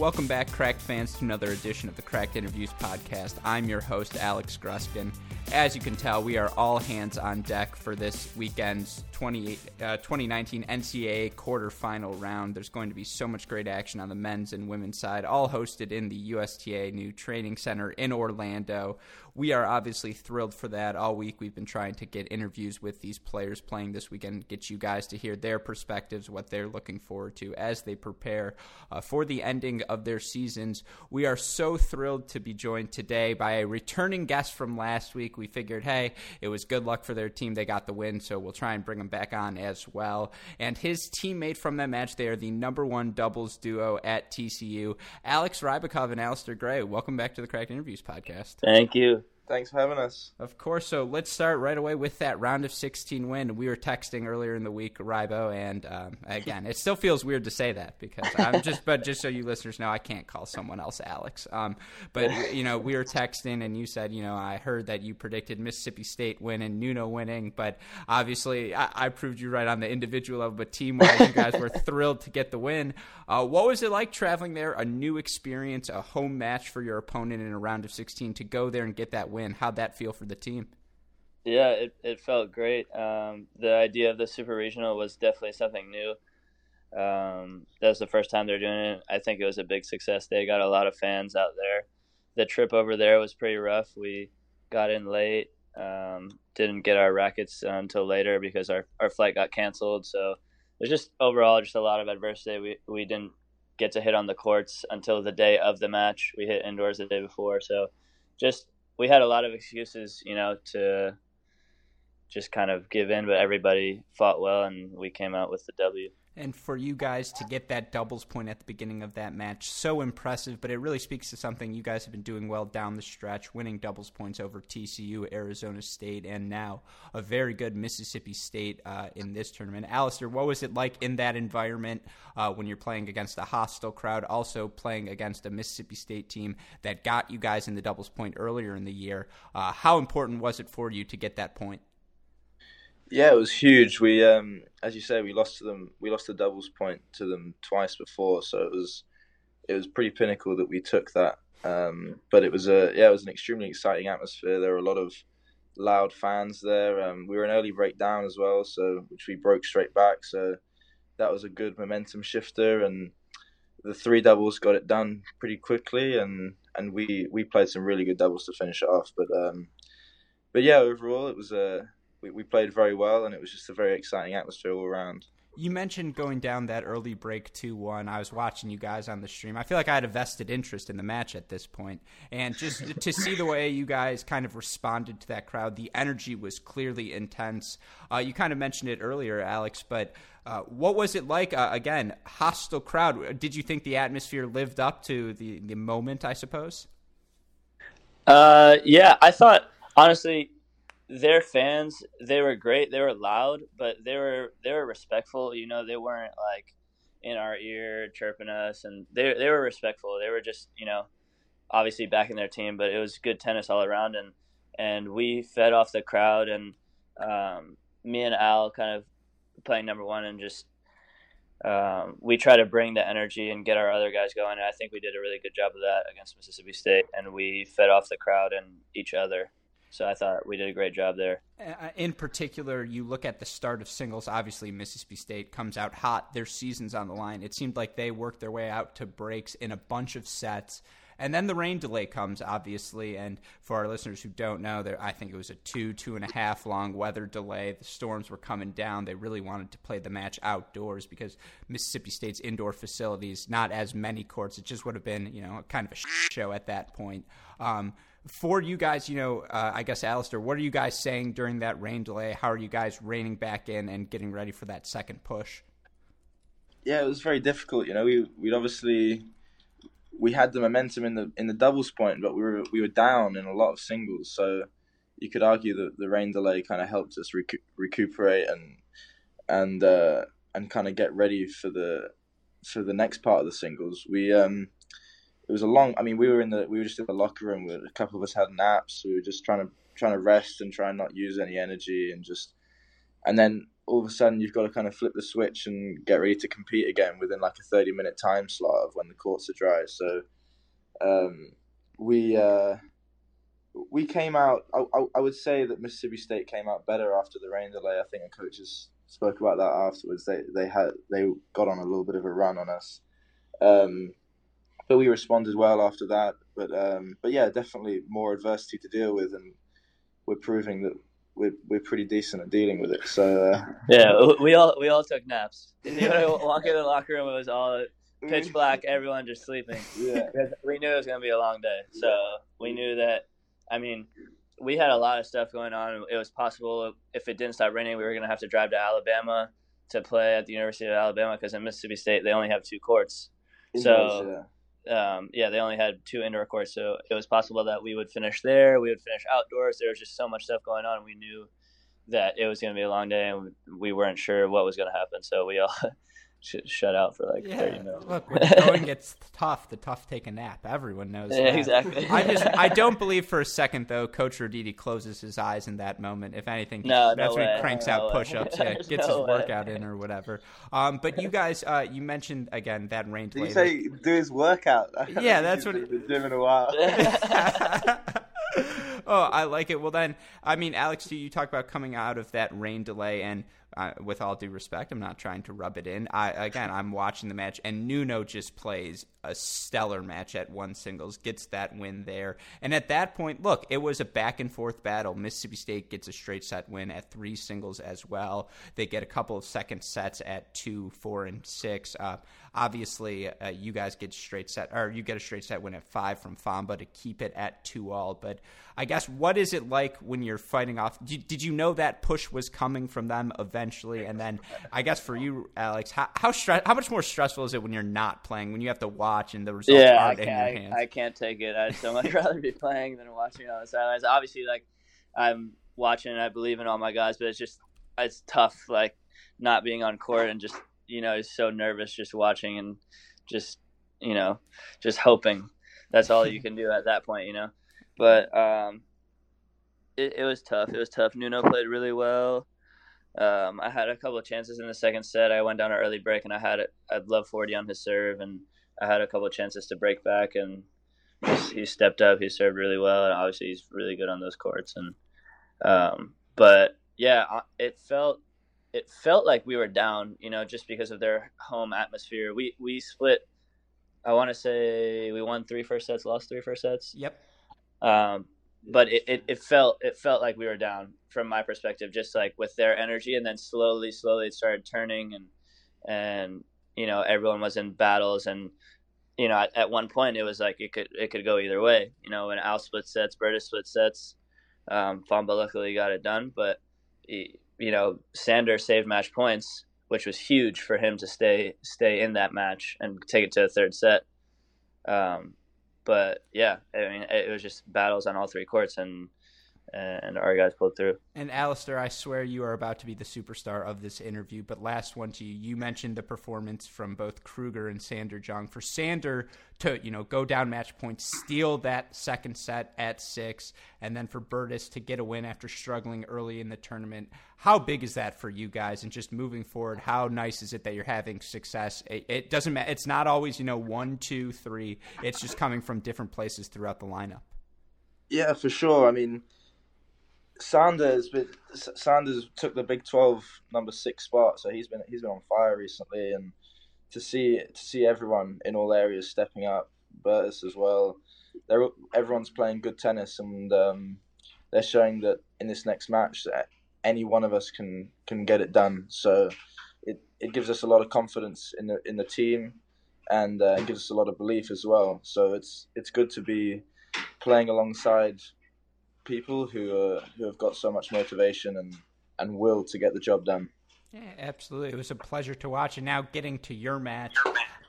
Welcome back, Cracked fans, to another edition of the Cracked Interviews podcast. I'm your host, Alex Gruskin. As you can tell, we are all hands on deck for this weekend's 20, uh, 2019 NCAA quarterfinal round. There's going to be so much great action on the men's and women's side, all hosted in the USTA new training center in Orlando. We are obviously thrilled for that. All week we've been trying to get interviews with these players playing this weekend, get you guys to hear their perspectives, what they're looking forward to as they prepare uh, for the ending of their seasons. We are so thrilled to be joined today by a returning guest from last week. We figured, hey, it was good luck for their team. They got the win, so we'll try and bring them back on as well. And his teammate from that match, they are the number one doubles duo at TCU, Alex Rybakov and Alistair Gray. Welcome back to the Cracked Interviews podcast. Thank you. Thanks for having us. Of course. So let's start right away with that round of 16 win. We were texting earlier in the week, Rybo, and um, again, it still feels weird to say that because I'm just, but just so you listeners know, I can't call someone else Alex. Um, but you know, we were texting, and you said, you know, I heard that you predicted Mississippi State winning, Nuno winning, but obviously, I, I proved you right on the individual level. But team wise, you guys were thrilled to get the win. Uh, what was it like traveling there? A new experience, a home match for your opponent in a round of 16 to go there and get that win win. How'd that feel for the team? Yeah, it, it felt great. Um, the idea of the super regional was definitely something new. Um, that was the first time they're doing it. I think it was a big success. They got a lot of fans out there. The trip over there was pretty rough. We got in late, um, didn't get our rackets until later because our, our flight got canceled. So was just overall just a lot of adversity. We we didn't get to hit on the courts until the day of the match. We hit indoors the day before. So just we had a lot of excuses, you know, to just kind of give in, but everybody fought well, and we came out with the W. And for you guys to get that doubles point at the beginning of that match, so impressive. But it really speaks to something you guys have been doing well down the stretch, winning doubles points over TCU, Arizona State, and now a very good Mississippi State uh, in this tournament. Alistair, what was it like in that environment uh, when you're playing against a hostile crowd, also playing against a Mississippi State team that got you guys in the doubles point earlier in the year? Uh, how important was it for you to get that point? Yeah, it was huge. We, um, as you say, we lost to them. We lost the doubles point to them twice before, so it was it was pretty pinnacle that we took that. Um, but it was a yeah, it was an extremely exciting atmosphere. There were a lot of loud fans there. Um, we were an early breakdown as well, so which we broke straight back. So that was a good momentum shifter, and the three doubles got it done pretty quickly, and and we we played some really good doubles to finish it off. But um, but yeah, overall it was a we, we played very well, and it was just a very exciting atmosphere all around. You mentioned going down that early break 2 1. I was watching you guys on the stream. I feel like I had a vested interest in the match at this point. And just to see the way you guys kind of responded to that crowd, the energy was clearly intense. Uh, you kind of mentioned it earlier, Alex, but uh, what was it like? Uh, again, hostile crowd. Did you think the atmosphere lived up to the, the moment, I suppose? Uh, yeah, I thought, honestly, their fans they were great they were loud but they were they were respectful you know they weren't like in our ear chirping us and they they were respectful they were just you know obviously backing their team but it was good tennis all around and and we fed off the crowd and um, me and Al kind of playing number one and just um, we try to bring the energy and get our other guys going and I think we did a really good job of that against Mississippi State and we fed off the crowd and each other so I thought we did a great job there. Uh, in particular, you look at the start of singles. Obviously, Mississippi State comes out hot. Their season's on the line. It seemed like they worked their way out to breaks in a bunch of sets. And then the rain delay comes, obviously. And for our listeners who don't know, there I think it was a two, two and a half long weather delay. The storms were coming down. They really wanted to play the match outdoors because Mississippi State's indoor facilities, not as many courts. It just would have been, you know, kind of a show at that point. Um, for you guys, you know, uh, I guess Alistair, what are you guys saying during that rain delay? How are you guys reining back in and getting ready for that second push? Yeah, it was very difficult. You know, we we obviously we had the momentum in the in the doubles point, but we were we were down in a lot of singles. So you could argue that the rain delay kind of helped us recu- recuperate and and uh, and kind of get ready for the for the next part of the singles. We um it was a long. I mean, we were in the we were just in the locker room. A couple of us had naps. We were just trying to trying to rest and try and not use any energy and just and then all of a sudden you've got to kind of flip the switch and get ready to compete again within like a 30 minute time slot of when the courts are dry. So um, we uh, we came out. I, I, I, would say that Mississippi State came out better after the rain delay. I think the coaches spoke about that afterwards. They they had they got on a little bit of a run on us, um, but we responded well after that. But um, but yeah, definitely more adversity to deal with, and we're proving that we're we're pretty decent at dealing with it. So uh, yeah, we all we all took naps. You know, walk in the locker room, it was all pitch black, everyone just sleeping. Yeah, we knew it was gonna be a long day, so we knew that. I mean, we had a lot of stuff going on. It was possible if it didn't stop raining, we were gonna have to drive to Alabama to play at the University of Alabama because in Mississippi State they only have two courts. so. Um, yeah, they only had two indoor courts, so it was possible that we would finish there. We would finish outdoors. There was just so much stuff going on. We knew that it was going to be a long day, and we weren't sure what was going to happen. So we all shut out for like yeah. 30 minutes. Look, when the going gets tough, the tough take a nap. Everyone knows yeah, that. Exactly. I just I don't believe for a second though Coach Roditi closes his eyes in that moment. If anything, no, that's no when way. he cranks no out push-ups, yeah, gets his workout in or whatever. Um, but you guys, uh, you mentioned again that rain delay. Did you say do his workout? Yeah, that's what. Been doing in a while. oh, I like it. Well, then, I mean, Alex, do you talk about coming out of that rain delay, and uh, with all due respect, I'm not trying to rub it in. I again, I'm watching the match, and Nuno just plays a stellar match at one singles, gets that win there, and at that point, look, it was a back and forth battle. Mississippi State gets a straight set win at three singles as well. They get a couple of second sets at two, four, and six. Uh, obviously, uh, you guys get straight set, or you get a straight set win at five from Fomba to keep it at two all. But I guess what is it like when you're fighting off? Did, did you know that push was coming from them eventually? And then I guess for you, Alex, how how, stre- how much more stressful is it when you're not playing, when you have to watch and the results yeah, aren't in your hands? I, I can't take it. I'd so much rather be playing than watching on the sidelines. Obviously, like I'm watching and I believe in all my guys, but it's just it's tough, like not being on court and just you know so nervous just watching and just you know just hoping. That's all you can do at that point, you know. But um, it, it was tough. It was tough. Nuno played really well. Um, I had a couple of chances in the second set. I went down an early break and I had it. I'd love 40 on his serve, and I had a couple of chances to break back, and he stepped up. He served really well, and obviously he's really good on those courts. And um, but yeah, it felt it felt like we were down, you know, just because of their home atmosphere. We we split. I want to say we won three first sets, lost three first sets. Yep. Um, but it, it, it, felt it felt like we were down from my perspective, just like with their energy, and then slowly, slowly it started turning, and and you know everyone was in battles, and you know at, at one point it was like it could it could go either way. You know when Al split sets, Bertus split sets, um, Fomba luckily got it done, but he, you know Sander saved match points, which was huge for him to stay stay in that match and take it to a third set. Um, but yeah, I mean, it was just battles on all three courts, and and our guys pulled through. And Alistair, I swear you are about to be the superstar of this interview. But last one to you, you mentioned the performance from both Kruger and Sander Jong. For Sander to you know go down match points, steal that second set at six, and then for Bertus to get a win after struggling early in the tournament. How big is that for you guys? And just moving forward, how nice is it that you're having success? It, it doesn't matter. It's not always you know one, two, three. It's just coming from different places throughout the lineup. Yeah, for sure. I mean Sanders, but Sanders took the Big Twelve number six spot, so he's been he's been on fire recently, and to see to see everyone in all areas stepping up, Bertus as well, they're everyone's playing good tennis, and um, they're showing that in this next match that any one of us can can get it done. So it, it gives us a lot of confidence in the in the team, and uh, it gives us a lot of belief as well. So it's it's good to be playing alongside people who who have got so much motivation and and will to get the job done. Yeah, absolutely. It was a pleasure to watch. And now getting to your match,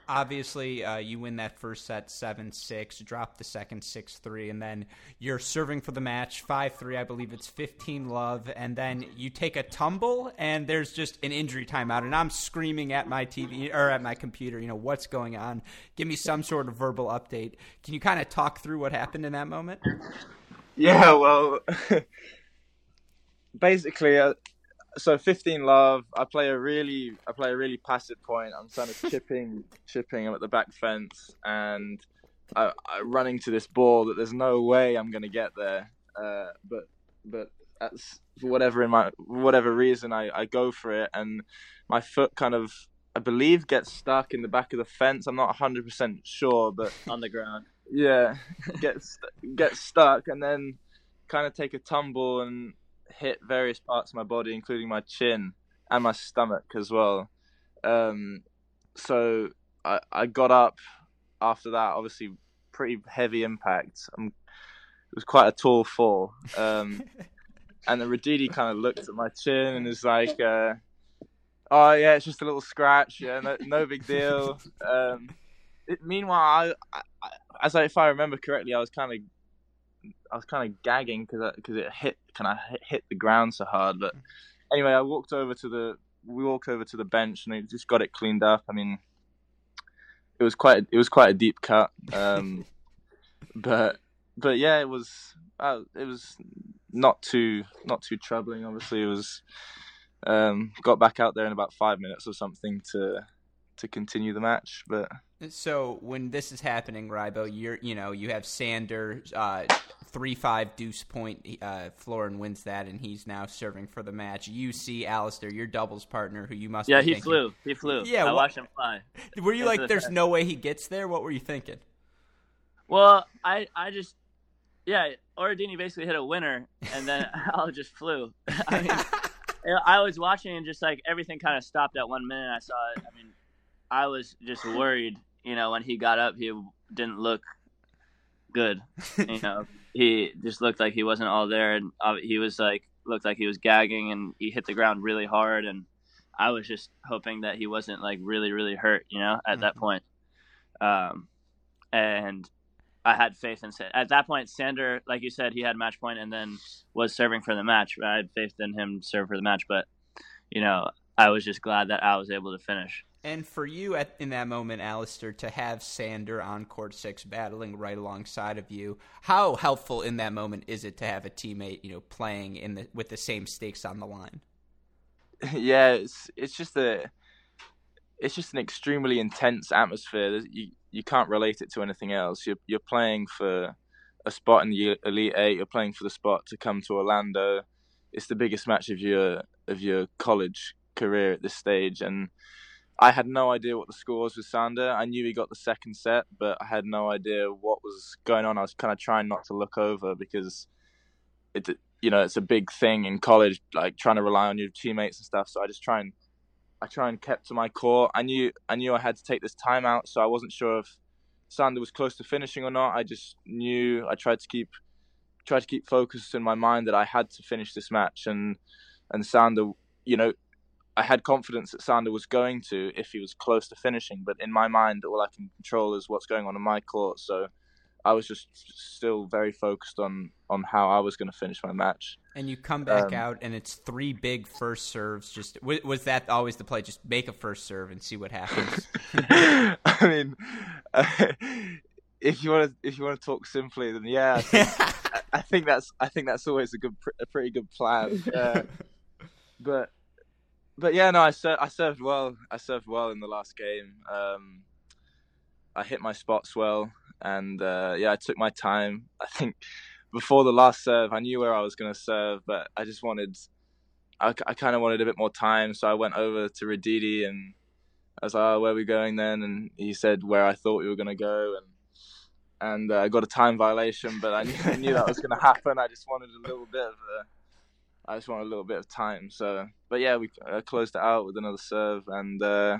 obviously uh, you win that first set seven six, drop the second six three, and then you're serving for the match five three. I believe it's fifteen love, and then you take a tumble, and there's just an injury timeout, and I'm screaming at my TV or at my computer. You know what's going on? Give me some sort of verbal update. Can you kind of talk through what happened in that moment? Yeah, well, basically, uh, so 15 love. I play a really, I play a really passive point. I'm kind of chipping, chipping. I'm at the back fence, and I, I running to this ball that there's no way I'm gonna get there. Uh, but but for whatever in my whatever reason, I I go for it, and my foot kind of I believe gets stuck in the back of the fence. I'm not 100% sure, but on Yeah, get gets stuck and then kind of take a tumble and hit various parts of my body, including my chin and my stomach as well. Um, so I I got up after that. Obviously, pretty heavy impact. I'm, it was quite a tall fall. Um, and the Roditi kind of looked at my chin and is like. Uh, oh yeah, it's just a little scratch. Yeah, no, no big deal. Um, meanwhile, I, I, as I, if I remember correctly, I was kind of, I was kind of gagging because because it hit kind of hit, hit the ground so hard. But anyway, I walked over to the, we walked over to the bench and we just got it cleaned up. I mean, it was quite, it was quite a deep cut. Um, but but yeah, it was, uh, it was not too not too troubling. Obviously, it was um, got back out there in about five minutes or something to to continue the match. But so when this is happening, Rybo, you're you know you have Sander uh, three five deuce point. Uh, Florin wins that, and he's now serving for the match. You see Alistair, your doubles partner, who you must have. yeah he thinking, flew he flew yeah I watched him fly. Were you like, there's no way he gets there? What were you thinking? Well, I I just yeah, Oradini basically hit a winner, and then Al just flew. I mean, I was watching and just like everything kind of stopped at one minute. I saw it. I mean, I was just worried. You know, when he got up, he didn't look good. You know, he just looked like he wasn't all there, and he was like looked like he was gagging, and he hit the ground really hard. And I was just hoping that he wasn't like really, really hurt. You know, at mm-hmm. that point. Um, and I had faith in At that point, Sander, like you said, he had match point and then was serving for the match. I had faith in him serve for the match, but you know, I was just glad that I was able to finish. And for you at, in that moment, Alistair, to have Sander on court six battling right alongside of you, how helpful in that moment is it to have a teammate, you know, playing in the with the same stakes on the line? Yeah, it's it's just a it's just an extremely intense atmosphere. You you can't relate it to anything else. You're you're playing for a spot in the Elite Eight. You're playing for the spot to come to Orlando. It's the biggest match of your of your college career at this stage, and I had no idea what the score was with Sander. I knew he got the second set, but I had no idea what was going on. I was kind of trying not to look over because it you know it's a big thing in college, like trying to rely on your teammates and stuff. So I just try and I try and kept to my core. I knew I knew I had to take this time out, so I wasn't sure if Sander was close to finishing or not. I just knew I tried to keep tried to keep focused in my mind that I had to finish this match, and and Sander, you know, I had confidence that Sander was going to if he was close to finishing. But in my mind, all I can control is what's going on in my court. So I was just still very focused on on how I was going to finish my match. And you come back um, out, and it's three big first serves. Just was that always the play? Just make a first serve and see what happens. I mean, uh, if you want to if you want to talk simply, then yeah, I think, I think that's I think that's always a good a pretty good plan. Uh, but but yeah, no, I served I served well. I served well in the last game. Um, I hit my spots well and uh, yeah, I took my time. I think before the last serve, I knew where I was going to serve, but I just wanted, I, I kind of wanted a bit more time. So I went over to Roditi and I was like, oh, where are we going then? And he said where I thought we were going to go. And and uh, I got a time violation, but I knew, I knew that was going to happen. I just wanted a little bit of a, I just want a little bit of time. So, but yeah, we uh, closed it out with another serve, and uh,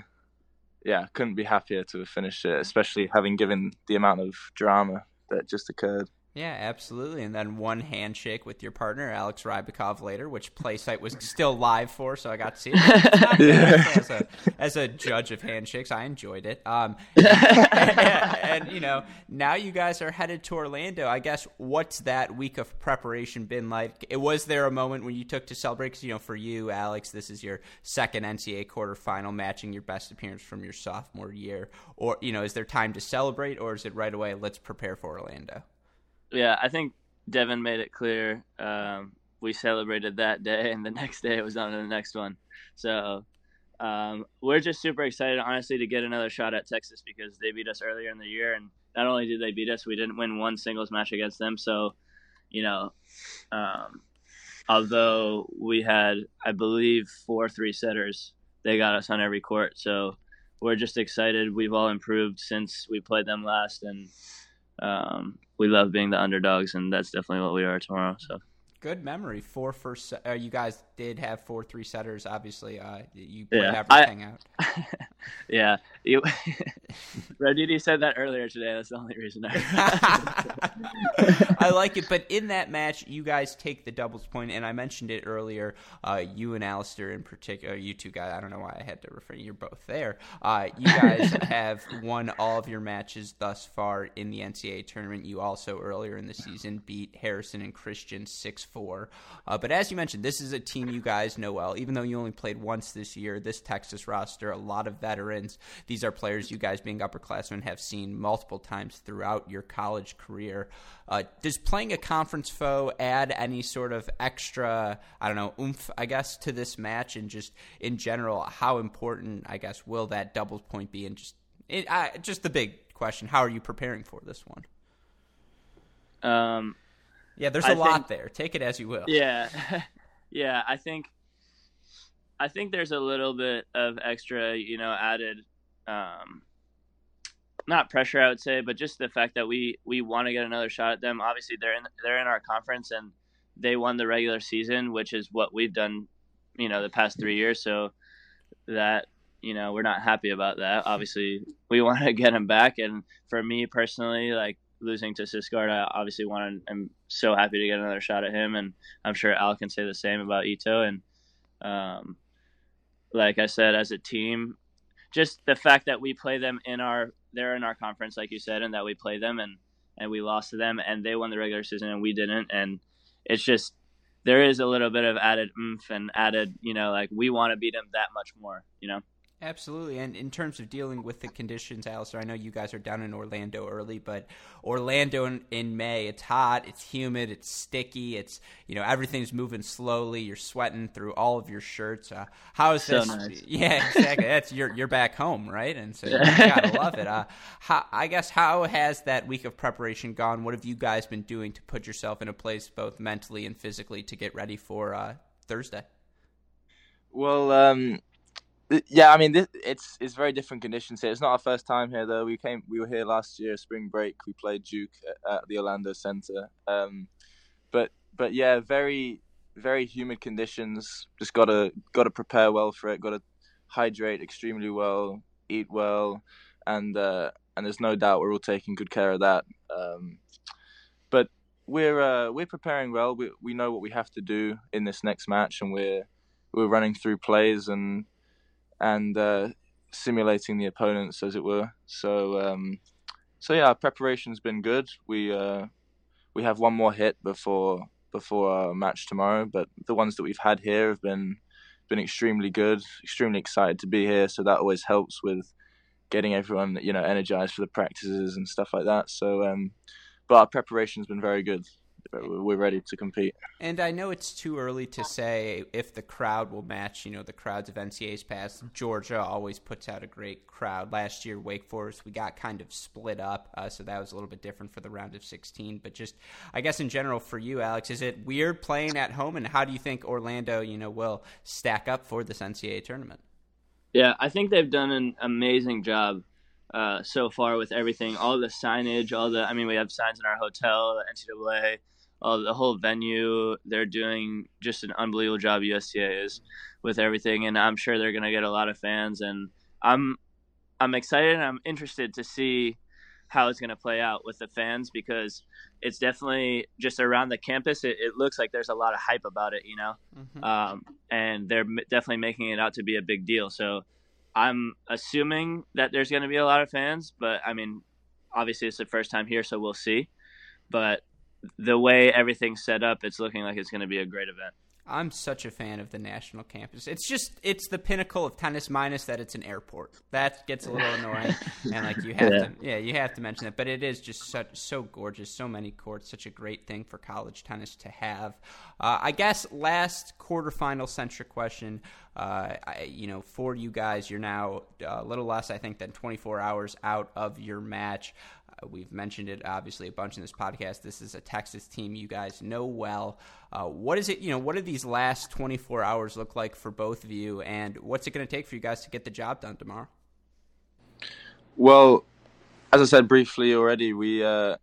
yeah, couldn't be happier to have finished it, especially having given the amount of drama that just occurred. Yeah, absolutely. And then one handshake with your partner, Alex Rybakov, later, which PlaySight was still live for, so I got to see it. yeah. as, a, as a judge of handshakes, I enjoyed it. Um, and, and, you know, now you guys are headed to Orlando. I guess what's that week of preparation been like? It was there a moment when you took to celebrate? Because, you know, for you, Alex, this is your second NCAA quarterfinal, matching your best appearance from your sophomore year. Or, you know, is there time to celebrate, or is it right away, let's prepare for Orlando? Yeah, I think Devin made it clear um, we celebrated that day, and the next day it was on to the next one. So um, we're just super excited, honestly, to get another shot at Texas because they beat us earlier in the year, and not only did they beat us, we didn't win one singles match against them. So, you know, um, although we had, I believe, four three setters, they got us on every court. So we're just excited. We've all improved since we played them last, and um, we love being the underdogs, and that's definitely what we are tomorrow. So good memory. Four first. Uh, you guys did have four three setters. Obviously, uh, you played yeah, everything I, out. yeah, you. Roditi said that earlier today. That's the only reason. I, I like it, but in that match, you guys take the doubles point, and I mentioned it earlier. Uh, you and Alistair in particular, you two guys. I don't know why I had to refer. You're both there. Uh, you guys have won all of your matches thus far in the NCAA tournament. You also earlier in the season beat Harrison and Christian six four. Uh, but as you mentioned, this is a team you guys know well. Even though you only played once this year, this Texas roster, a lot of veterans. These are players you guys, being upperclassmen, have seen multiple times throughout your college career. Uh, does playing a conference foe add any sort of extra, I don't know, oomph, I guess, to this match? And just in general, how important, I guess, will that doubles point be? And just, it, uh, just the big question: How are you preparing for this one? Um, yeah, there's a I lot think, there. Take it as you will. Yeah, yeah. I think I think there's a little bit of extra, you know, added, um, not pressure, I would say, but just the fact that we we want to get another shot at them. Obviously, they're in they're in our conference and they won the regular season, which is what we've done, you know, the past three years. So that you know we're not happy about that. Obviously, we want to get them back, and for me personally, like losing to Sigsgaard, I obviously want to, I'm so happy to get another shot at him, and I'm sure Al can say the same about Ito. And um, like I said, as a team, just the fact that we play them in our they're in our conference, like you said, and that we play them and and we lost to them, and they won the regular season and we didn't, and it's just there is a little bit of added oomph and added, you know, like we want to beat them that much more, you know. Absolutely. And in terms of dealing with the conditions, Alistair, I know you guys are down in Orlando early, but Orlando in, in, May, it's hot, it's humid, it's sticky, it's, you know, everything's moving slowly. You're sweating through all of your shirts. Uh, how is so this? Nice. Yeah, exactly. That's you're, you're back home, right? And so you gotta love it. Uh, how, I guess, how has that week of preparation gone? What have you guys been doing to put yourself in a place both mentally and physically to get ready for uh, Thursday? Well, um, yeah, I mean, this, it's it's very different conditions here. It's not our first time here though. We came, we were here last year, spring break. We played Duke at, at the Orlando Center. Um, but but yeah, very very humid conditions. Just gotta gotta prepare well for it. Gotta hydrate extremely well, eat well, and uh, and there's no doubt we're all taking good care of that. Um, but we're uh, we're preparing well. We we know what we have to do in this next match, and we're we're running through plays and and uh, simulating the opponents, as it were. So, um, so yeah, our preparation's been good. We uh, we have one more hit before before our match tomorrow, but the ones that we've had here have been been extremely good. Extremely excited to be here, so that always helps with getting everyone you know energized for the practices and stuff like that. So, um, but our preparation's been very good we're ready to compete. And I know it's too early to say if the crowd will match, you know, the crowds of NCAA's past. Georgia always puts out a great crowd. Last year, Wake Forest, we got kind of split up, uh, so that was a little bit different for the round of 16. But just, I guess in general for you, Alex, is it weird playing at home, and how do you think Orlando, you know, will stack up for this NCAA tournament? Yeah, I think they've done an amazing job uh, so far with everything, all the signage, all the. I mean, we have signs in our hotel, the NCAA, uh, the whole venue. They're doing just an unbelievable job. USTA is with everything, and I'm sure they're going to get a lot of fans. And I'm I'm excited and I'm interested to see how it's going to play out with the fans because it's definitely just around the campus. It, it looks like there's a lot of hype about it, you know, mm-hmm. um, and they're definitely making it out to be a big deal. So I'm assuming that there's going to be a lot of fans, but I mean, obviously it's the first time here, so we'll see. But the way everything's set up, it's looking like it's going to be a great event. I'm such a fan of the national campus. It's just it's the pinnacle of tennis minus that it's an airport. That gets a little annoying and like you have yeah. to yeah, you have to mention that, but it is just such so gorgeous, so many courts, such a great thing for college tennis to have. Uh, I guess last quarterfinal centric question, uh, I, you know, for you guys, you're now a little less I think than 24 hours out of your match. We've mentioned it obviously a bunch in this podcast. This is a Texas team you guys know well. Uh, what is it? You know, what do these last 24 hours look like for both of you, and what's it going to take for you guys to get the job done tomorrow? Well, as I said briefly already, we uh,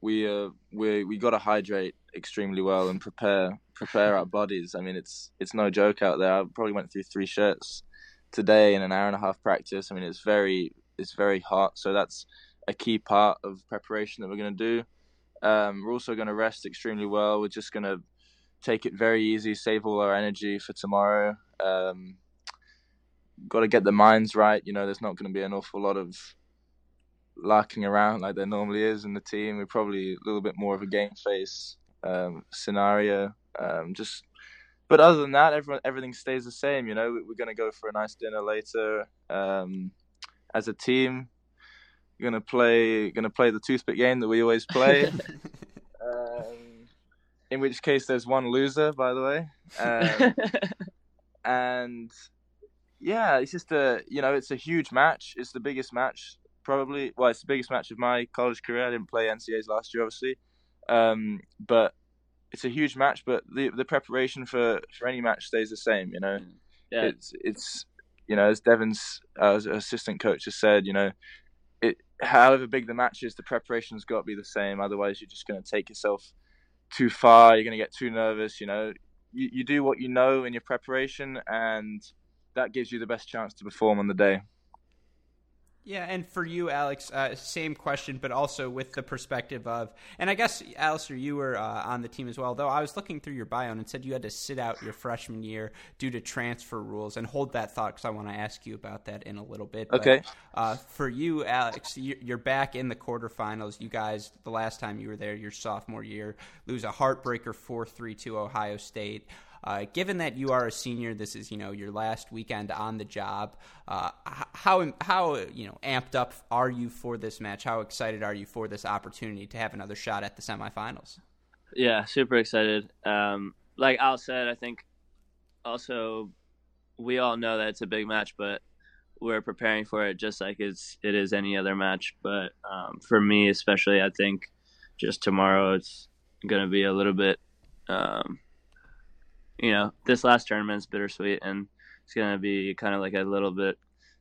we uh, we we got to hydrate extremely well and prepare prepare our bodies. I mean, it's it's no joke out there. I probably went through three shirts today in an hour and a half practice. I mean, it's very it's very hot, so that's a key part of preparation that we're going to do. Um, we're also going to rest extremely well. We're just going to take it very easy, save all our energy for tomorrow. Um, got to get the minds right. You know, there's not going to be an awful lot of larking around like there normally is in the team. We're probably a little bit more of a game face um, scenario. Um, just, but other than that, everyone, everything stays the same. You know, we're going to go for a nice dinner later. Um, as a team, gonna play gonna play the toothpick game that we always play. um, in which case, there's one loser, by the way. Um, and yeah, it's just a you know it's a huge match. It's the biggest match probably. Well, it's the biggest match of my college career. I didn't play NCAAs last year, obviously, um, but it's a huge match. But the the preparation for for any match stays the same. You know, yeah. it's it's you know as Devin's uh, assistant coach has said, you know, it however big the match is, the preparation's got to be the same. Otherwise, you're just going to take yourself too far. You're going to get too nervous. You know, you, you do what you know in your preparation, and that gives you the best chance to perform on the day. Yeah, and for you, Alex, uh, same question, but also with the perspective of, and I guess, Alistair, you were uh, on the team as well, though I was looking through your bio and it said you had to sit out your freshman year due to transfer rules, and hold that thought because I want to ask you about that in a little bit. Okay. But, uh, for you, Alex, you're back in the quarterfinals. You guys, the last time you were there, your sophomore year, lose a heartbreaker 4 3 to Ohio State. Uh, given that you are a senior, this is you know your last weekend on the job. Uh, how how you know amped up are you for this match? How excited are you for this opportunity to have another shot at the semifinals? Yeah, super excited. Um, like Al said, I think also we all know that it's a big match, but we're preparing for it just like it's it is any other match. But um, for me, especially, I think just tomorrow it's going to be a little bit um, you know, this last tournament is bittersweet and it's going to be kind of like a little bit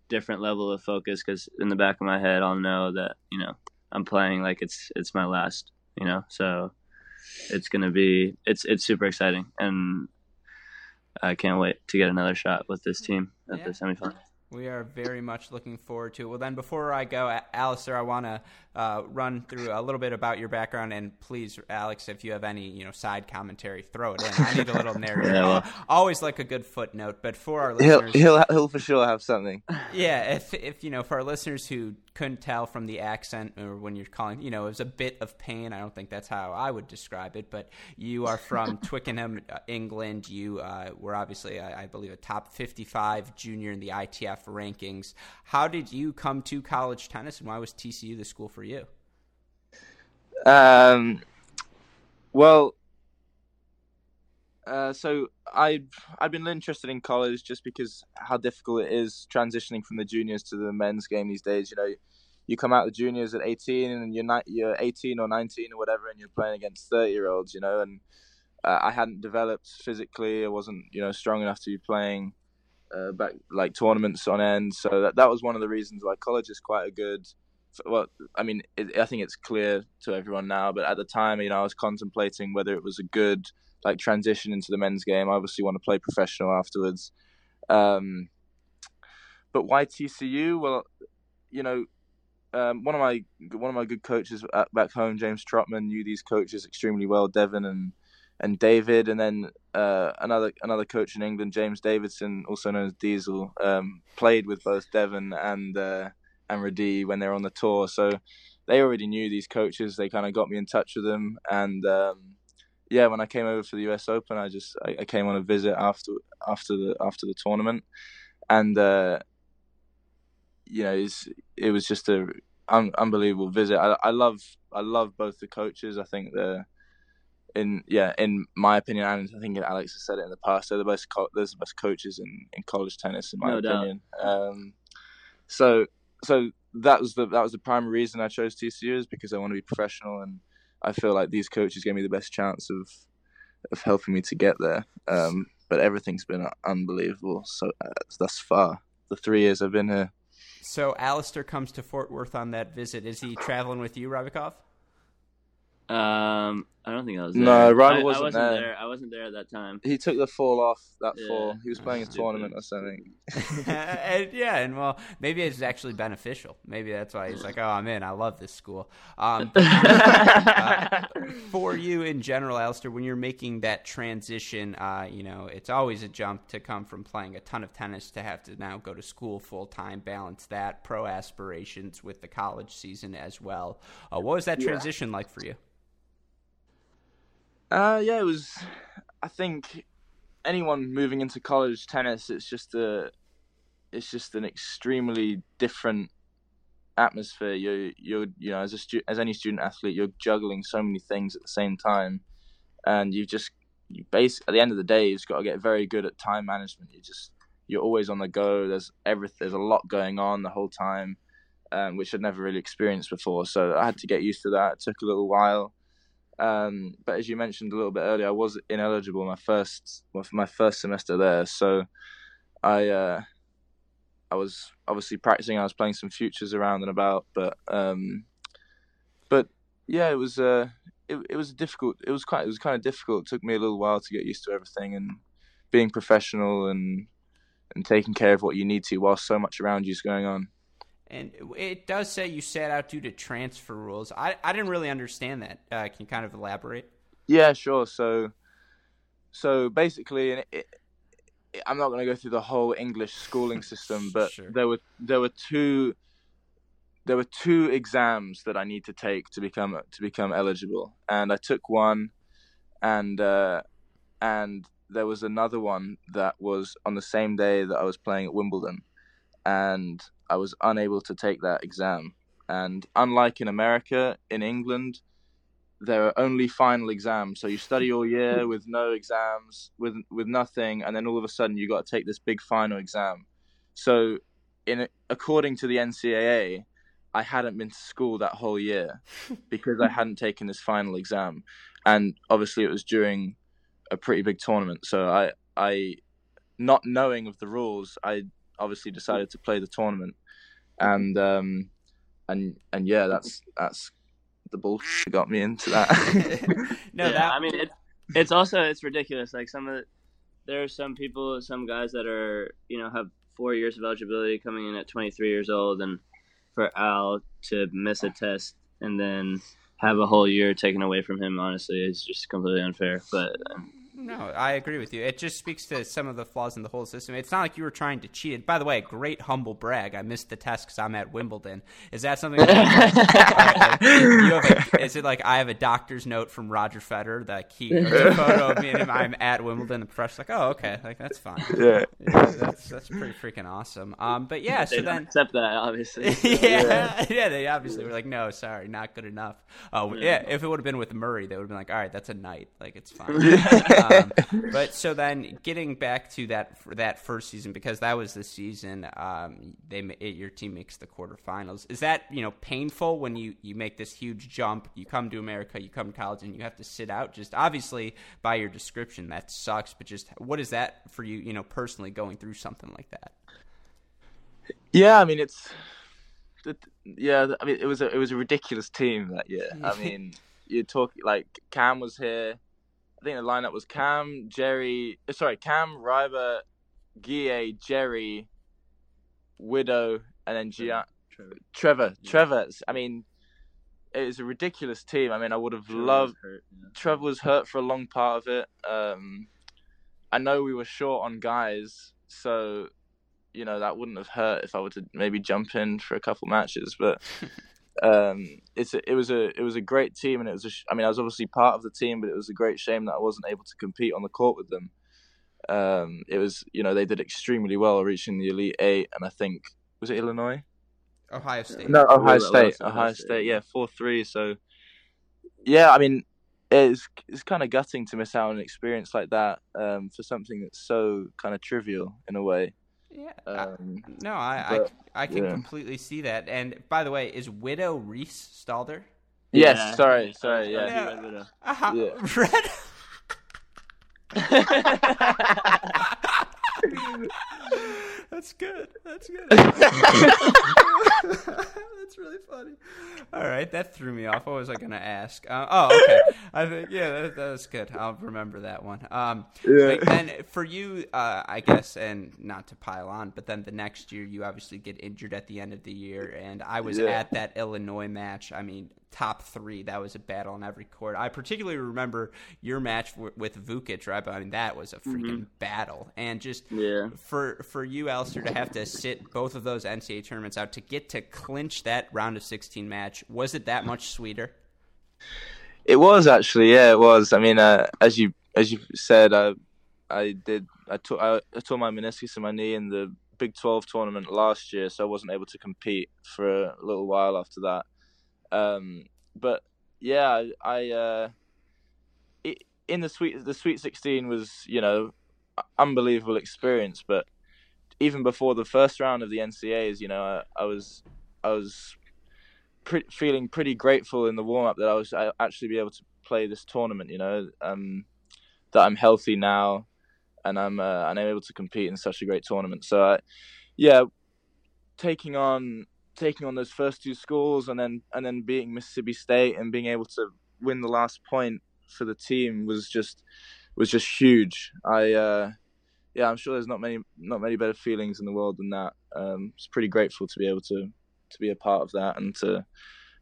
different level of focus because in the back of my head, I'll know that, you know, I'm playing like it's, it's my last, you know, so it's going to be, it's, it's super exciting. And I can't wait to get another shot with this team at yeah. the semifinals. We are very much looking forward to it. Well, then, before I go, Alistair, I want to uh, run through a little bit about your background, and please, Alex, if you have any you know side commentary, throw it in. I need a little narrative. yeah, well, Always like a good footnote, but for our listeners, he'll, he'll he'll for sure have something. Yeah, if if you know, for our listeners who couldn't tell from the accent or when you're calling, you know, it was a bit of pain. I don't think that's how I would describe it, but you are from Twickenham, uh, England. You uh, were obviously, I, I, believe, a top 55 junior in the ITF rankings. How did you come to college tennis, and why was TCU the school for you? Um, well, uh, so I I've been interested in college just because how difficult it is transitioning from the juniors to the men's game these days. You know, you come out the juniors at 18 and you're ni- you're 18 or 19 or whatever, and you're playing against 30 year olds. You know, and uh, I hadn't developed physically. I wasn't you know strong enough to be playing uh, back like tournaments on end. So that that was one of the reasons why college is quite a good. Well, I mean, it, I think it's clear to everyone now, but at the time, you know, I was contemplating whether it was a good like transition into the men's game. I obviously want to play professional afterwards. Um, but why TCU? Well, you know, um, one of my one of my good coaches at, back home, James Trotman, knew these coaches extremely well, Devin and and David, and then uh, another another coach in England, James Davidson, also known as Diesel, um, played with both Devin and uh, and Radi when they were on the tour. So they already knew these coaches. They kind of got me in touch with them, and um, yeah, when I came over for the U.S. Open, I just I, I came on a visit after after the after the tournament, and uh, you know, it was just a un- unbelievable visit. I, I love I love both the coaches. I think they're in yeah in my opinion, and I think Alex has said it in the past. They're the best co- they're the best coaches in, in college tennis, in my no opinion. Um, so so that was the that was the primary reason I chose TCU is because I want to be professional, and I feel like these coaches gave me the best chance of of helping me to get there. Um, but everything's been unbelievable so uh, thus far. The three years I've been here. So Alistair comes to Fort Worth on that visit. Is he traveling with you, Rybakov? Um, I don't think I was there. No, Ryan wasn't, I wasn't there. there. I wasn't there at that time. He took the fall off that yeah. fall. He was playing a tournament or something. and, yeah, and well, maybe it's actually beneficial. Maybe that's why he's like, "Oh, I'm in. I love this school." Um, uh, for you in general, Alistair, when you're making that transition, uh, you know, it's always a jump to come from playing a ton of tennis to have to now go to school full time, balance that pro aspirations with the college season as well. Uh, what was that transition yeah. like for you? Uh, yeah, it was. I think anyone moving into college tennis, it's just a, it's just an extremely different atmosphere. You're, you're, you know, as a stu- as any student athlete, you're juggling so many things at the same time, and you just, you base at the end of the day, you've got to get very good at time management. You just, you're always on the go. There's every, there's a lot going on the whole time, um, which I'd never really experienced before. So I had to get used to that. It took a little while. Um, but as you mentioned a little bit earlier, I was ineligible my first my first semester there. So I uh, I was obviously practicing. I was playing some futures around and about, but um, but yeah, it was uh, it, it was difficult. It was quite it was kind of difficult. It took me a little while to get used to everything and being professional and and taking care of what you need to while so much around you is going on. And it does say you sat out due to transfer rules. I, I didn't really understand that. Uh, can you kind of elaborate? Yeah, sure. So, so basically, it, it, I'm not going to go through the whole English schooling system, but sure. there were there were two there were two exams that I need to take to become to become eligible, and I took one, and uh, and there was another one that was on the same day that I was playing at Wimbledon, and I was unable to take that exam. And unlike in America, in England, there are only final exams. So you study all year with no exams, with with nothing, and then all of a sudden you got to take this big final exam. So, in according to the NCAA, I hadn't been to school that whole year because I hadn't taken this final exam, and obviously it was during a pretty big tournament. So I I, not knowing of the rules, I obviously decided to play the tournament, and um, and and yeah, that's that's the bullshit that got me into that. no, yeah, that I mean it's it's also it's ridiculous. Like some of the, there are some people, some guys that are you know have four years of eligibility coming in at 23 years old, and for Al to miss a test and then have a whole year taken away from him, honestly, is just completely unfair. But um, no, I agree with you. It just speaks to some of the flaws in the whole system. It's not like you were trying to cheat. By the way, great humble brag. I missed the test because I'm at Wimbledon. Is that something? That, you have a, is it like I have a doctor's note from Roger Federer that he a photo of me and him? I'm at Wimbledon. The press like, oh, okay, like that's fine. Yeah, yeah that's that's pretty freaking awesome. Um, but yeah, they so then accept that obviously. yeah, yeah, yeah, they obviously were like, no, sorry, not good enough. Oh, yeah. yeah if it would have been with Murray, they would have been like, all right, that's a night, like it's fine. Um, but so then, getting back to that that first season because that was the season um, they it, your team makes the quarterfinals. Is that you know painful when you you make this huge jump? You come to America, you come to college, and you have to sit out. Just obviously by your description, that sucks. But just what is that for you? You know, personally going through something like that. Yeah, I mean it's. Yeah, I mean it was a it was a ridiculous team that year. I mean, you talk like Cam was here I think the lineup was Cam, Jerry, uh, sorry, Cam, Ryber, Guille, Jerry, Widow, and then Gian- Trevor. Trevor. Yeah. Trevor. I mean, it was a ridiculous team. I mean, I would have Trevor loved. Was hurt, yeah. Trevor was hurt for a long part of it. Um, I know we were short on guys, so you know that wouldn't have hurt if I were to maybe jump in for a couple matches. But um, it's a, it was a it was a great team, and it was a sh- I mean I was obviously part of the team, but it was a great shame that I wasn't able to compete on the court with them. Um, it was you know they did extremely well, reaching the elite eight, and I think was it Illinois? Ohio State. No, Ohio State. Ohio Ohio State, State. yeah. Yeah, four three. So, yeah, I mean, it's it's kind of gutting to miss out on an experience like that um, for something that's so kind of trivial in a way. Yeah. Um, I, no, I, but, I, I can yeah. completely see that. And by the way, is Widow Reese Stalder? yes, Yeah. sorry, sorry, Yeah. yeah. Red Widow. Uh-huh. Yeah. Red. That's good. That's good. That's really funny. All right, that threw me off. What was I going to ask? Uh, oh, okay. I think yeah, that, was good. I'll remember that one. Um, Yeah. then for you, uh, I guess, and not to pile on, but then the next year you obviously get injured at the end of the year, and I was Yeah. at that Illinois match. I mean, top three. That was a battle on every court. I particularly remember your match w- with Vukic, right? But I mean, that was a freaking battle, and just Yeah. for for you, Alistair, to have to sit both of those NCAA tournaments out to get to clinch that round of 16 match, was it that much sweeter? It was actually, yeah, it was. I mean, uh, as you as you said, I I did I tore I, I tore my meniscus in my knee in the Big Twelve tournament last year, so I wasn't able to compete for a little while after that. Um, but yeah, I, uh, it, in the sweet the Sweet Sixteen was you know unbelievable experience, but even before the first round of the NCAAs, you know, I, I was I was pre- feeling pretty grateful in the warm up that I was I actually be able to play this tournament. You know, um, that I'm healthy now, and I'm uh, and I'm able to compete in such a great tournament. So, I, yeah, taking on taking on those first two schools, and then and then beating Mississippi State and being able to win the last point for the team was just was just huge. I. Uh, yeah, I'm sure there's not many not many better feelings in the world than that. Um, it's pretty grateful to be able to to be a part of that and to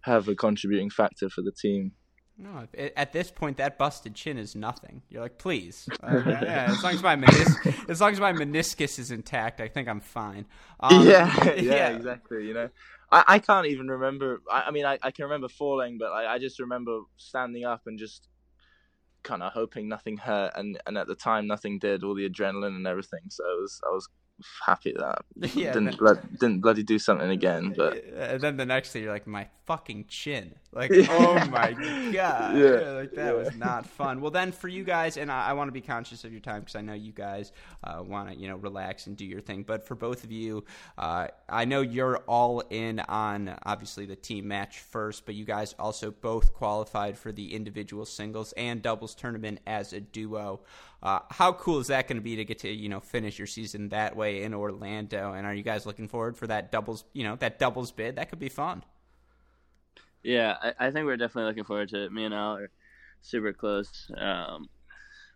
have a contributing factor for the team. No, at- at this point, that busted chin is nothing. You're like, please, uh, yeah, as long as my menis- as long as my meniscus is intact, I think I'm fine. Um, yeah, yeah, exactly. You know, I, I can't even remember. I, I mean, I, I can remember falling, but I, I just remember standing up and just kind of hoping nothing hurt, and, and at the time nothing did. All the adrenaline and everything, so I was I was happy that Yeah, didn't that- blood, didn't bloody do something again. But and then the next day, you're like, my fucking chin. Like, Yeah. oh my god. Yeah. Like, that was not fun. Well, then for you guys, and I, I want to be conscious of your time because I know you guys uh, want to, you know, relax and do your thing. But for both of you, uh, I know you're all in on obviously the team match first, but you guys also both qualified for the individual singles and doubles tournament as a duo. Uh, how cool is that going to be to get to you know finish your season that way in Orlando? And are you guys looking forward for that doubles you know that doubles bid? That could be fun. Yeah, I, I think we're definitely looking forward to it. Me and Al are super close. Um,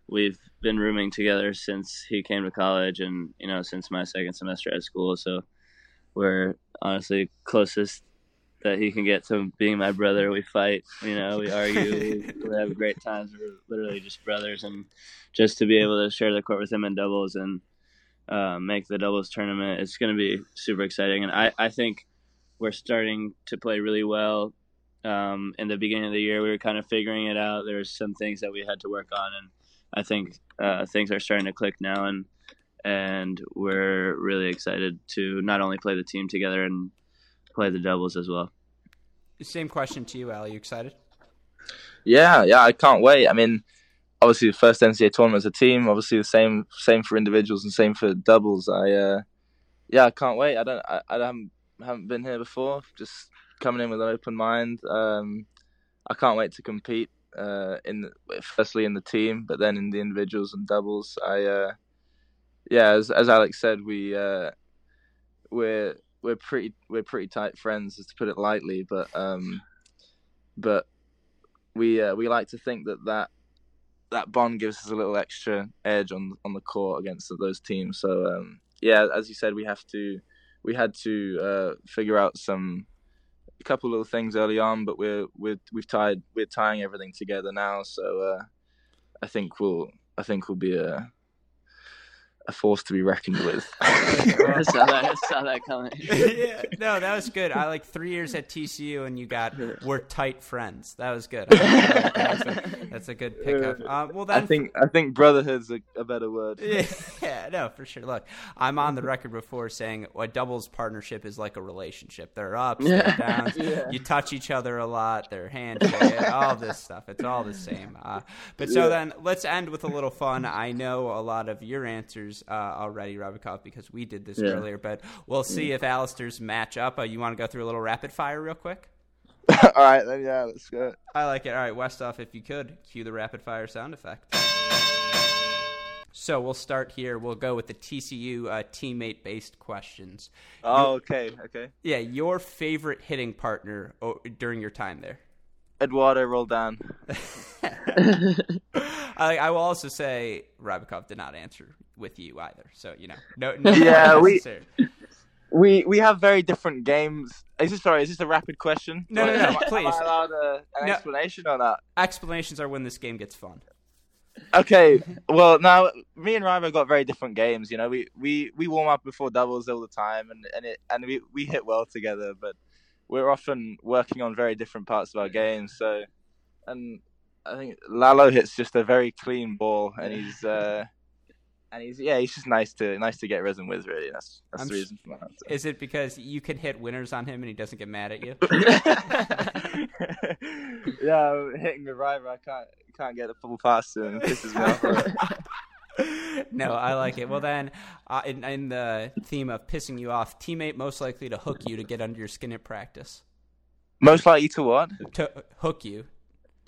we've been rooming together since he came to college, and you know, since my second semester at school. So we're honestly closest that he can get to being my brother. We fight, you know, we argue, we, we have great times. We're literally just brothers, and just to be able to share the court with him in doubles and uh, make the doubles tournament, it's going to be super exciting. And I, I think we're starting to play really well um, in the beginning of the year we were kind of figuring it out there was some things that we had to work on and i think uh, things are starting to click now and and we're really excited to not only play the team together and play the doubles as well Same question to you, Al. Are You excited? Yeah, yeah, I can't wait. I mean, obviously the first NCAA tournament as a team. Obviously the same same for individuals and same for doubles. I uh, yeah, I can't wait. I don't I, I haven't haven't been here before. Just coming in with an open mind. Um, I can't wait to compete. Uh, in the, firstly in the team, but then in the individuals and doubles. I uh, yeah, as as Alex said, we uh, we're we're pretty we're pretty tight friends, to put it lightly. But um, but we uh, we like to think that, that that bond gives us a little extra edge on on the court against those teams. So um, yeah, as you said, we have to we had to uh, figure out some a couple little things early on, but we're we're we've tied we're tying everything together now. So uh, I think we'll I think we'll be a a force to be reckoned with. I saw that. I saw that coming. yeah, no, that was good. I like three years at TCU, and you got we're tight friends. That was good. That's a, that's a good pickup. Um, well, then I think I think brotherhood's a, a better word. Yeah, no, for sure. Look, I'm on the record before saying a doubles partnership is like a relationship. They're ups, there are downs. Yeah. You touch each other a lot. They're handshake, all this stuff. It's all the same. Uh, but so Yeah. then let's end with a little fun. I know a lot of your answers uh, already, Rybakov, because we did this Yeah. earlier. But we'll see if Alistair's match up. Uh, you want to go through a little rapid fire real quick? All right, then yeah, let's go. I like it. All right, Westoff, if you could, cue the rapid fire sound effect. So we'll start here. We'll go with the TCU uh, teammate based questions. Oh, okay, okay. Yeah, your favorite hitting partner o- during your time there. Eduardo Roldan. I, I will also say Rybakov did not answer with you either. So, you know, no, no Yeah, we- We we have very different games. Is this sorry? Is this a rapid question? No, no, no, Am I- please. Am I allowed a, an No. explanation or not? Explanations are when this game gets fun. Okay, well now me and Rybo got very different games. You know, we, we, we warm up before doubles all the time, and, and it and we, we hit well together. But we're often working on very different parts of our games. So, and I think Lalo hits just a very clean ball, and he's uh, and he's yeah, he's just nice to nice to get risen with. Really, that's that's I'm the reason for my answer. Is it because you can hit winners on him and he doesn't get mad at you? yeah, hitting the rival, I can't can't get the full pass to him. Pisses me off. no, I like it. Well, then, uh, in, in the theme of pissing you off, teammate most likely to hook you to get under your skin at practice. Most likely to what? To hook you.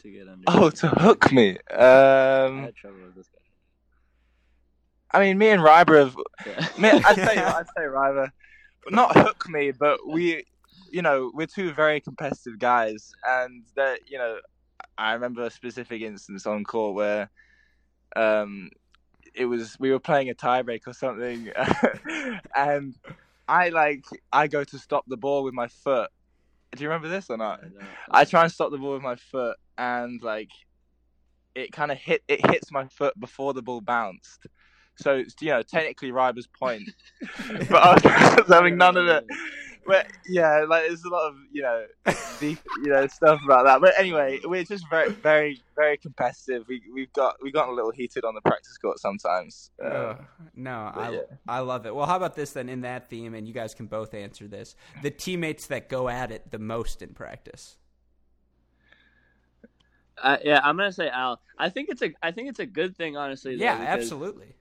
to get under. Oh, to hook me. I Um, had trouble with this guy. I mean, me and Ryber have. Yeah. Me, I'd say I'd say Ryber, not hook me, but we, you know, we're two very competitive guys, and that you know, I remember a specific instance on court where, um, it was we were playing a tiebreak or something, and I like I go to stop the ball with my foot. Do you remember this or not? I try and stop the ball with my foot, and like, it kind of hit. It hits my foot before the ball bounced. So it's, you know, technically Ryber's point, but I was having none of it. But yeah, like there's a lot of you know, deep, you know, stuff about that. But anyway, we're just very, very, very competitive. We we've got we got a little heated on the practice court sometimes. Uh, Ugh, no, I, yeah. I love it. Well, how about this then? In that theme, and you guys can both answer this: the teammates that go at it the most in practice. Uh, yeah, I'm gonna say Al. I think it's a I think it's a good thing, honestly. though, Yeah, because, absolutely.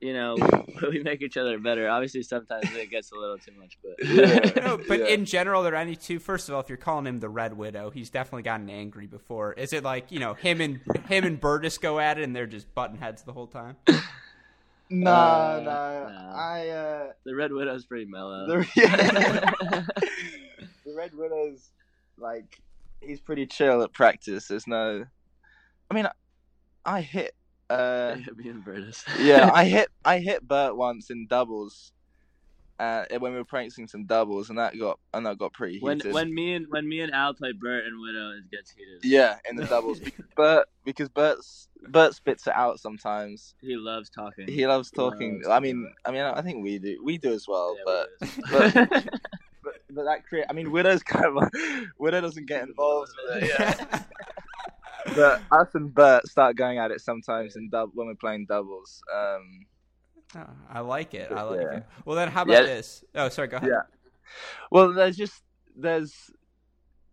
You know, we make each other better. Obviously, sometimes it gets a little too much, but Yeah. No, but Yeah. in general, there are there any two? First of all, if you're calling him the Red Widow, he's definitely gotten angry before. Is it like you know him and him and Bertus go at it and they're just button heads the whole time? no, Uh, no, no. I uh, the Red Widow's pretty mellow. the, yeah. the Red Widow's like he's pretty chill at practice. There's no, I mean, I, I hit. Uh, Me and Bertus. yeah, I hit I hit Bert once in doubles, uh, when we were practicing some doubles, and that got and that got pretty heated. when when me and when me and Al play Bert and Widow, it gets heated. yeah, in the doubles, because Bert because Bert's Bert spits it out sometimes. He loves talking. He loves talking. Loves I mean, I mean, I think we do we do as well, Yeah, but. we but- But, but that create. I mean, Widow's kind of Widow doesn't get involved with it. Yeah. But us and Bert start going at it sometimes in dub when we're playing doubles. Um, Oh, I like it. I like Yeah. it. Well, then how about Yeah. this? Oh, sorry. Go ahead. Yeah. Well, there's just there's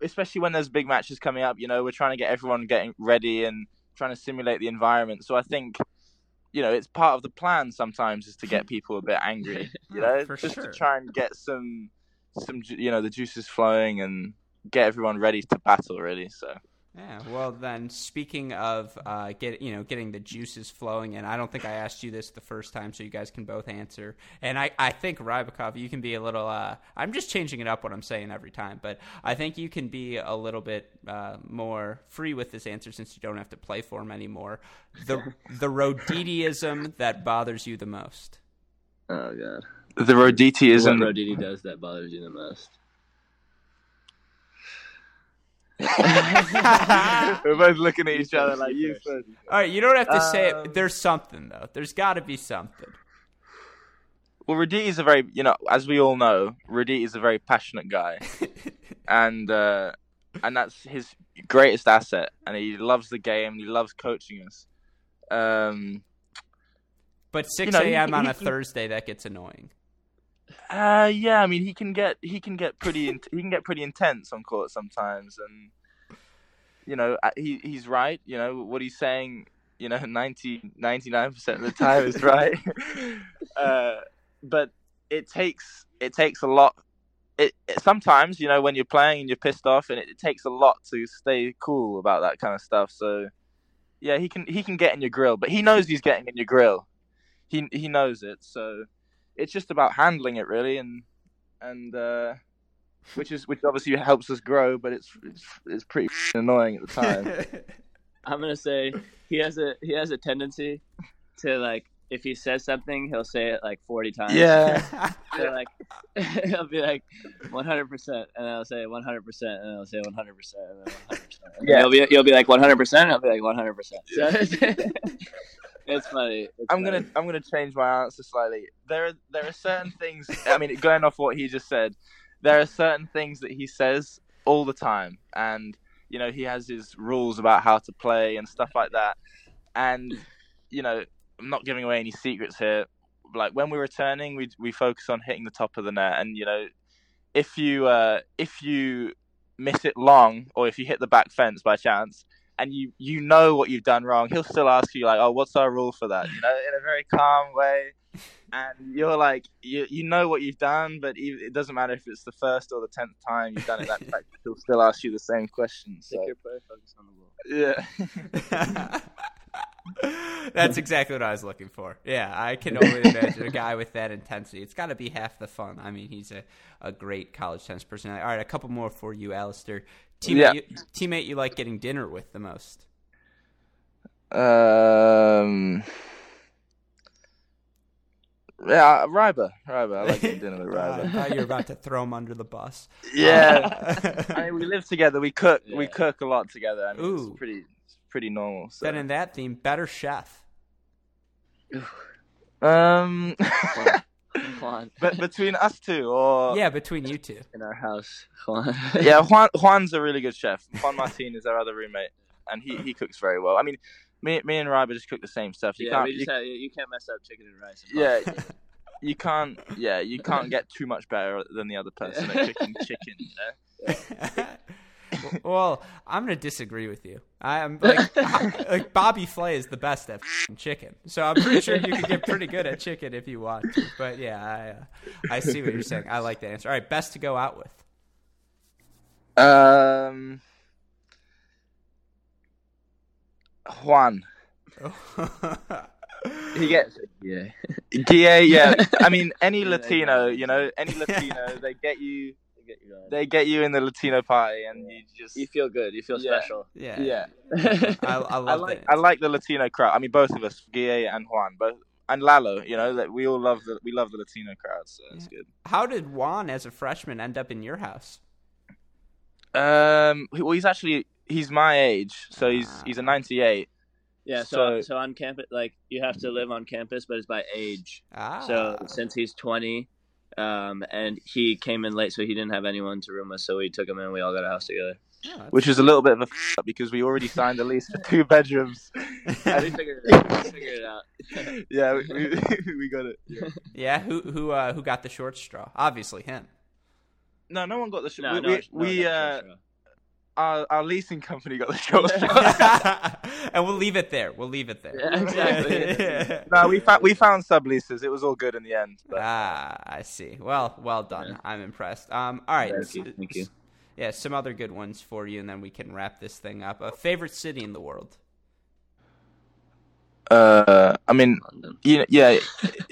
especially when there's big matches coming up. You know, we're trying to get everyone getting ready and trying to simulate the environment. So I think. You know, it's part of the plan sometimes is to get people a bit angry. You know, For just sure. to try and get some, some, you know, the juices flowing and get everyone ready to battle. Really, so Yeah. Well, then speaking of uh, get you know getting the juices flowing, and I don't think I asked you this the first time, so you guys can both answer. And I I think Rybakov, you can be a little. Uh, I'm just changing it up what I'm saying every time, but I think you can be a little bit uh, more free with this answer since you don't have to play for him anymore. The the Roditiism that bothers you the most. oh god. the Roditi What isn't. Roditi does that bothers you the most? We're both looking at each other like you first. first. All right, you don't have to say Um, it. There's something though. There's got to be something. Well, Roditi is a very, you know, as we all know, Roditi is a very passionate guy, and uh, and that's his greatest asset. And he loves the game. He loves coaching us. Um, but 6 You know, a.m. on a can- Thursday that gets annoying. Uh, yeah, I mean, he can get he can get pretty in, he can get pretty intense on court sometimes, and you know, uh, he he's right. You know what he's saying. You know, 99 percent of the time is right. uh, but it takes it takes a lot. It, it sometimes you know when you're playing and you're pissed off, and it, it takes a lot to stay cool about that kind of stuff. So yeah, he can he can get in your grill, but he knows he's getting in your grill. He he knows it. So it's just about handling it really, and and uh, which is which obviously helps us grow, but it's it's, it's pretty annoying at the time. I'm gonna say he has a he has a tendency to like if he says something, he'll say it like 40 times. yeah, So, like he'll be like 100 percent, and I'll say 100 percent, and I'll say 100 percent, and then 100 percent. Yeah. He'll be he'll be like 100 percent, and I'll be like 100 percent. So it's funny. It's I'm gonna. I'm gonna change my answer slightly. There are there are certain things. I mean, going off what he just said, there are certain things that he says all the time, and you know he has his rules about how to play and stuff like that. And you know, I'm not giving away any secrets here. Like when we're returning, we we focus on hitting the top of the net, and you know, if you uh, if you miss it long, or if you hit the back fence by chance, and you you know what you've done wrong, he'll still ask you like, "Oh, what's our rule for that?" You know, in a very calm way, and you're like, you you know what you've done, but e- it doesn't matter if it's the first or the tenth time you've done it that practice, he'll still ask you the same question. So Take your on the yeah, That's exactly what I was looking for. Yeah, I can only imagine a guy with that intensity. It's got to be half the fun. I mean, he's a, a great college tennis personality. All right, a couple more for you, Alistair. Teammate, Yeah. you, teammate you like getting dinner with the most? um, yeah, Ryber, Ryber. I like getting dinner with Uh, I Ryber. thought you were about to throw him under the bus. Yeah. I mean, we live together. We cook. We cook a lot together. I mean, Ooh. it's pretty, it's pretty normal. So. then in that theme, better chef. Um, Juan but between us two, or Yeah, between you two. in our house. Juan. yeah, Juan Juan's a really good chef. Juan Martin is our other roommate, and he, he cooks very well. I mean, me me and Ryber just cook the same stuff. You yeah, can't we just you, have, you can't mess up chicken and rice. and yeah, you can't yeah you can't get too much better than the other person at cooking chicken. You know? well, I'm gonna disagree with you. I'm like, like Bobby Flay is the best at chicken, so I'm pretty sure you could get pretty good at chicken if you want to. But yeah, I uh, I see what you're saying. I like that answer. All right, best to go out with. Um, Juan. he gets it. Yeah. Yeah, yeah. I mean, any Latino, you know, any Latino, they get you, They get you going. they get you in the Latino party, and you just You feel good. You feel Yeah. special. yeah, yeah. I, I love I like that. I like the Latino crowd. I mean, both of us, Guille and Juan, both and Lalo. You know that we all love the we love the Latino crowd, so it's good. How did Juan, as a freshman, end up in your house? Um, well, he's actually he's my age, so he's Ah. he's a '98. Yeah. So, So- so on campus, like you have to live on campus, but it's by age. Ah, So since he's 20, um, and he came in late, so he didn't have anyone to room us, so we took him in. We all got a house together. Oh, which was a little bit of a f- up because we already signed a lease for two bedrooms. we figured it out. We figured it out. yeah, we, we, we got it. yeah, who who uh, who got the short straw? Obviously him. No, no one got the short. No, we no, we, no, we uh, sure, sure. Our, our leasing company got the short straw. and we'll leave it there. We'll leave it there. Yeah, exactly. no, we found we found subleases. It was all good in the end. But Ah, I see. Well, well done. Yeah. I'm impressed. Um, all right. Thank you, thank you. Yeah, some other good ones for you, and then we can wrap this thing up. A favorite city in the world? Uh, I mean, London. you yeah.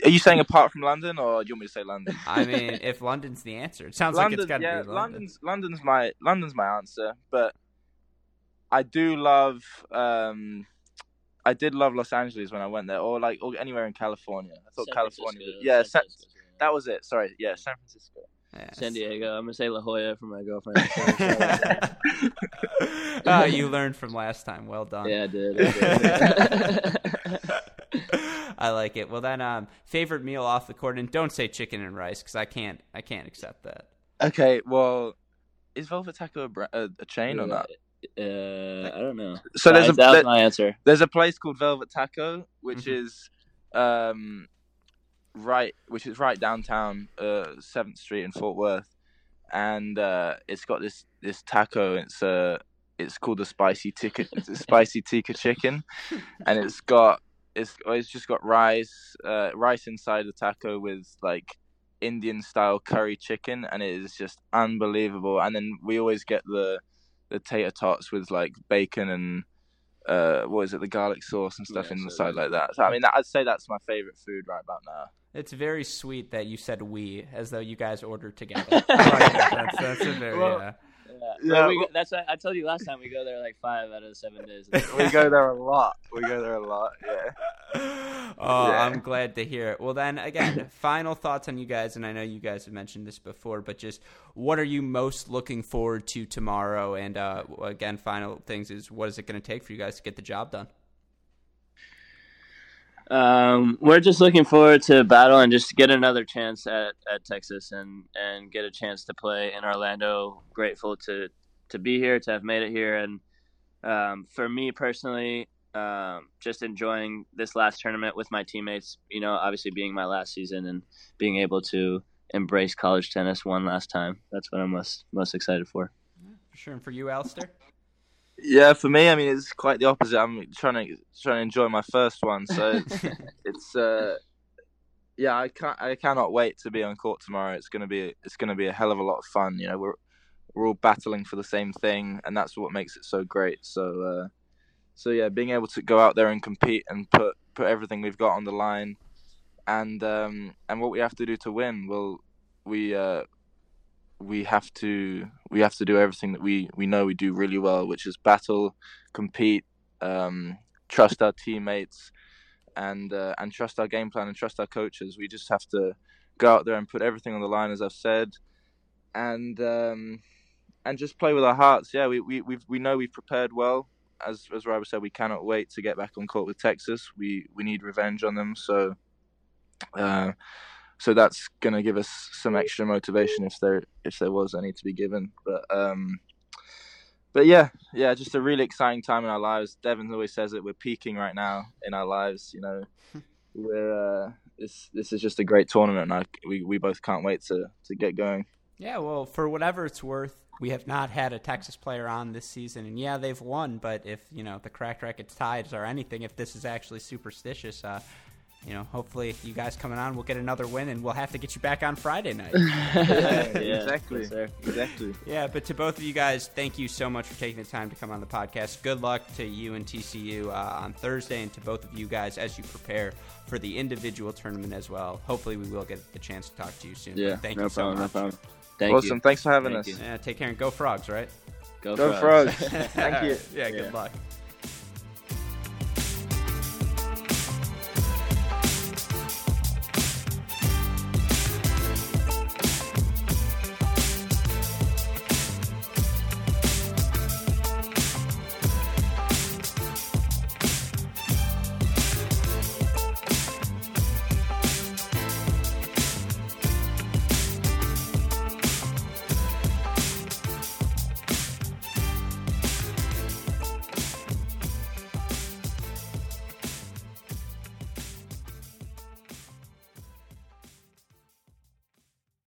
Are you saying apart from London, or do you want me to say London? I mean, if London's the answer, it sounds like it's got to yeah, be London. London's London's my London's my answer, but I do love. Um, I did love Los Angeles when I went there, or like or anywhere in California. I thought San California. Was, yeah, San San, that was it. Sorry, yeah, San Francisco. Yeah. San Diego. I'm gonna say La Jolla for my girlfriend. oh, you learned from last time. Well done. yeah, I did. I did. I like it. Well, then, um, favorite meal off the court, and don't say chicken and rice because I can't, I can't accept that. Okay, well, is Velvet Taco a, a, a chain or not? Uh, I don't know. So there's a that was there- my answer. there's a place called Velvet Taco, which Mhm. is um right, which is right downtown, uh, Seventh Street in Fort Worth, and uh, it's got this this taco. It's uh it's called the spicy tikka, it's spicy tikka chicken, and it's got it's it's just got rice, uh, rice inside the taco with like Indian style curry chicken, and it is just unbelievable. And then we always get the the tater tots with like bacon and uh, what is it, the garlic sauce and stuff Yeah, in the so side like that. So I mean, that, I'd say that's my favorite food right about now. It's very sweet that you said we, as though you guys ordered together. I like that. that's, that's a very. Well- Yeah, Yeah, Well, we well- go, that's what I told you last time. We go there like five out of the seven days. we go there a lot. We go there a lot. Yeah. oh, Yeah. I'm glad to hear it. Well, then again, final thoughts on you guys, and I know you guys have mentioned this before, but just what are you most looking forward to tomorrow? And uh, again, final things is what is it going to take for you guys to get the job done? Um, we're just looking forward to battle and just get another chance at, at Texas and, and get a chance to play in Orlando. Grateful to, to be here, to have made it here. And um, for me personally, um, just enjoying this last tournament with my teammates, you know, obviously being my last season and being able to embrace college tennis one last time. That's what I'm most, most excited for. For sure. And for you, Alistair? Yeah, for me, I mean, it's quite the opposite. I'm trying to trying to enjoy my first one, so it's, it's uh, yeah, I can't, I cannot wait to be on court tomorrow. It's gonna be, it's gonna be a hell of a lot of fun. You know, we're we're all battling for the same thing, and that's what makes it so great. So, uh, so yeah, being able to go out there and compete and put put everything we've got on the line, and um, and what we have to do to win, well, we uh, we have to we have to do everything that we we know we do really well, which is battle, compete, um, trust our teammates, and uh, and trust our game plan and trust our coaches. We just have to go out there and put everything on the line, as I've said, and um, and just play with our hearts. Yeah, we we we we know we've prepared well. As as Robert said, we cannot wait to get back on court with Texas. We we need revenge on them. So. Uh, so that's gonna give us some extra motivation if there if there was any to be given. But um, but yeah, yeah, just a really exciting time in our lives. Devin always says it. We're peaking right now in our lives. You know, we're uh, this this is just a great tournament, and I, we we both can't wait to to get going. Yeah, well, for whatever it's worth, we have not had a Texas player on this season, and yeah, they've won. But if you know the crack rackets tides or anything, if this is actually superstitious, uh, you know, hopefully you guys coming on we'll get another win, and we'll have to get you back on Friday night. Yeah, Yeah, exactly, yes, exactly. yeah, but to both of you guys, thank you so much for taking the time to come on the podcast. Good luck to you and TCU uh, on Thursday, and to both of you guys as you prepare for the individual tournament as well. Hopefully, we will get the chance to talk to you soon. Yeah, But thank no you so problem, no much. problem. Thank awesome. you. Thanks for having Thank us. you. Yeah, take care and go frogs, right? Go, Go Frogs. Frogs. Thank you. yeah, Yeah. good luck.